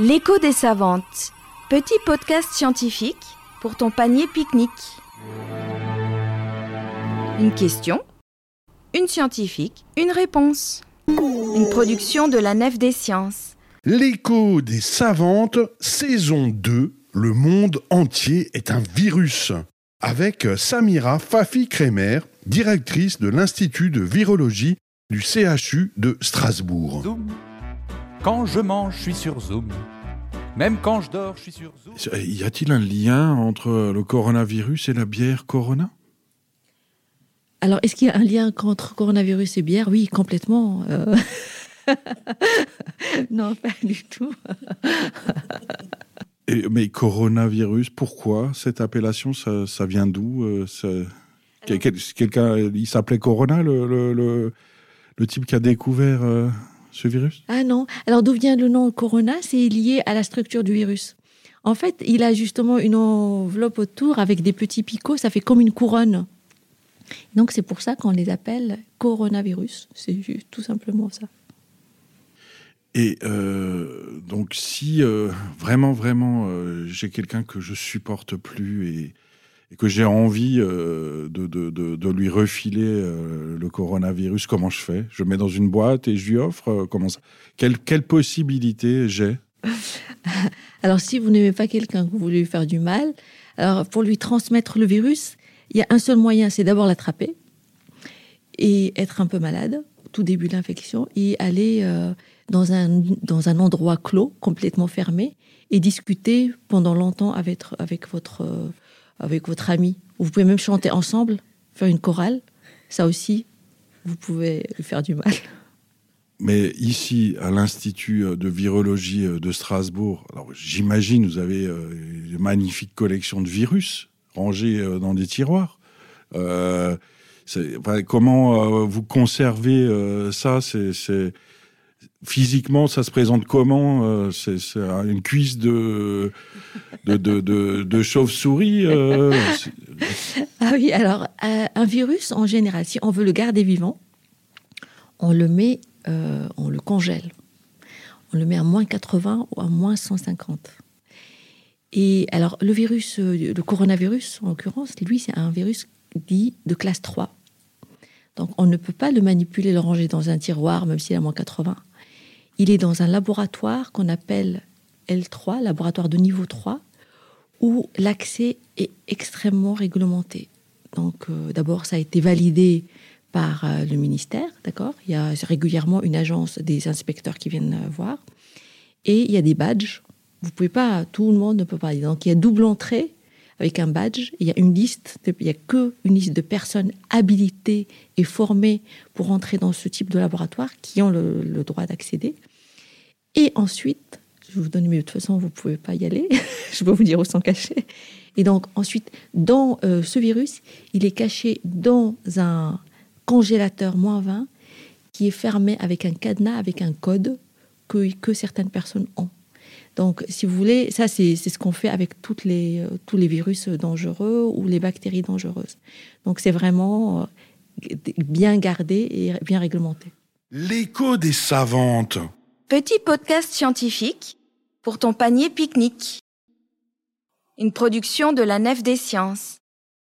L'écho des savantes. Petit podcast scientifique pour ton panier pique-nique. Une question, une scientifique, une réponse. Une production de la Nef des Sciences. L'écho des savantes, saison 2, le monde entier est un virus. Avec Samira Fafi-Kremer, directrice de l'Institut de virologie du CHU de Strasbourg. Zoom. Quand je mange, je suis sur Zoom. Même quand je dors, je suis sur Zoom. Y a-t-il un lien entre le coronavirus et la bière Corona? Alors, est-ce qu'il y a un lien entre coronavirus et bière? Oui, complètement. euh. non, pas du tout. Et- Mais coronavirus, pourquoi? Cette appellation Ça, ça vient d'où euh, ça- Quelqu'un, il s'appelait Corona, le, le, le- le type qui a découvert euh, ce virus? Ah non. Alors, d'où vient le nom corona? C'est lié à la structure du virus. En fait, il a justement une enveloppe autour avec des petits picots. Ça fait comme une couronne. Donc, c'est pour ça qu'on les appelle coronavirus. C'est tout simplement ça. Et euh, donc, si euh, vraiment, vraiment, euh, j'ai quelqu'un que je supporte plus et, et que j'ai envie euh, de, de- de- lui refiler euh, le coronavirus, comment je fais? Je mets dans une boîte et je lui offre euh, comment ça? Quelle, quelle possibilité j'ai? Alors, si vous n'aimez pas quelqu'un, que vous voulez lui faire du mal, alors pour lui transmettre le virus, il y a un seul moyen, c'est d'abord l'attraper et être un peu malade, tout début de l'infection, et aller dans, un, dans un endroit clos, complètement fermé, et discuter pendant longtemps avec, avec, votre, avec votre ami. Vous pouvez même chanter ensemble, faire une chorale. Ça aussi, vous pouvez lui faire du mal. Mais ici, à l'Institut de virologie de Strasbourg, alors j'imagine vous avez euh, une magnifique collection de virus rangés euh, dans des tiroirs. Euh, comment vous conservez ça? C'est- Physiquement, ça se présente comment Euh, c'est, une cuisse de, chauve-souris euh, Ah oui, alors euh, un virus en général, si on veut le garder vivant, on le met, on le congèle. On le met à moins 80 ou à moins 150. Et alors le virus, le coronavirus en l'occurrence, lui c'est un virus dit de classe 3. Donc on ne peut pas le manipuler, le ranger dans un tiroir, même s'il à moins 80. Il est dans un laboratoire qu'on appelle L3, laboratoire de niveau 3, où l'accès est extrêmement réglementé. Donc, euh, d'abord, ça a été validé par euh, le ministère, d'accord? Il y a régulièrement une agence des inspecteurs qui viennent euh, voir. Et il y a des badges. Vous pouvez pas, tout le monde ne peut pas. Donc, il y a double entrée avec un badge. Il y a une liste, il y a que une liste de personnes habilitées et formées pour entrer dans ce type de laboratoire qui ont le, droit d'accéder. Et ensuite, je vous donne, mais de toute façon, vous pouvez pas y aller. je peux vous dire où sont cachés. Et donc, ensuite, dans euh, ce virus, il est caché dans un congélateur moins 20 qui est fermé avec un cadenas, avec un code que, que certaines personnes ont. Donc, si vous voulez, ça, c'est c'est ce qu'on fait avec toutes les, euh, tous les virus dangereux ou les bactéries dangereuses. Donc, c'est vraiment euh, bien gardé et bien réglementé. L'écho des savantes. Petit podcast scientifique pour ton panier pique-nique. Une production de la Nef des Sciences.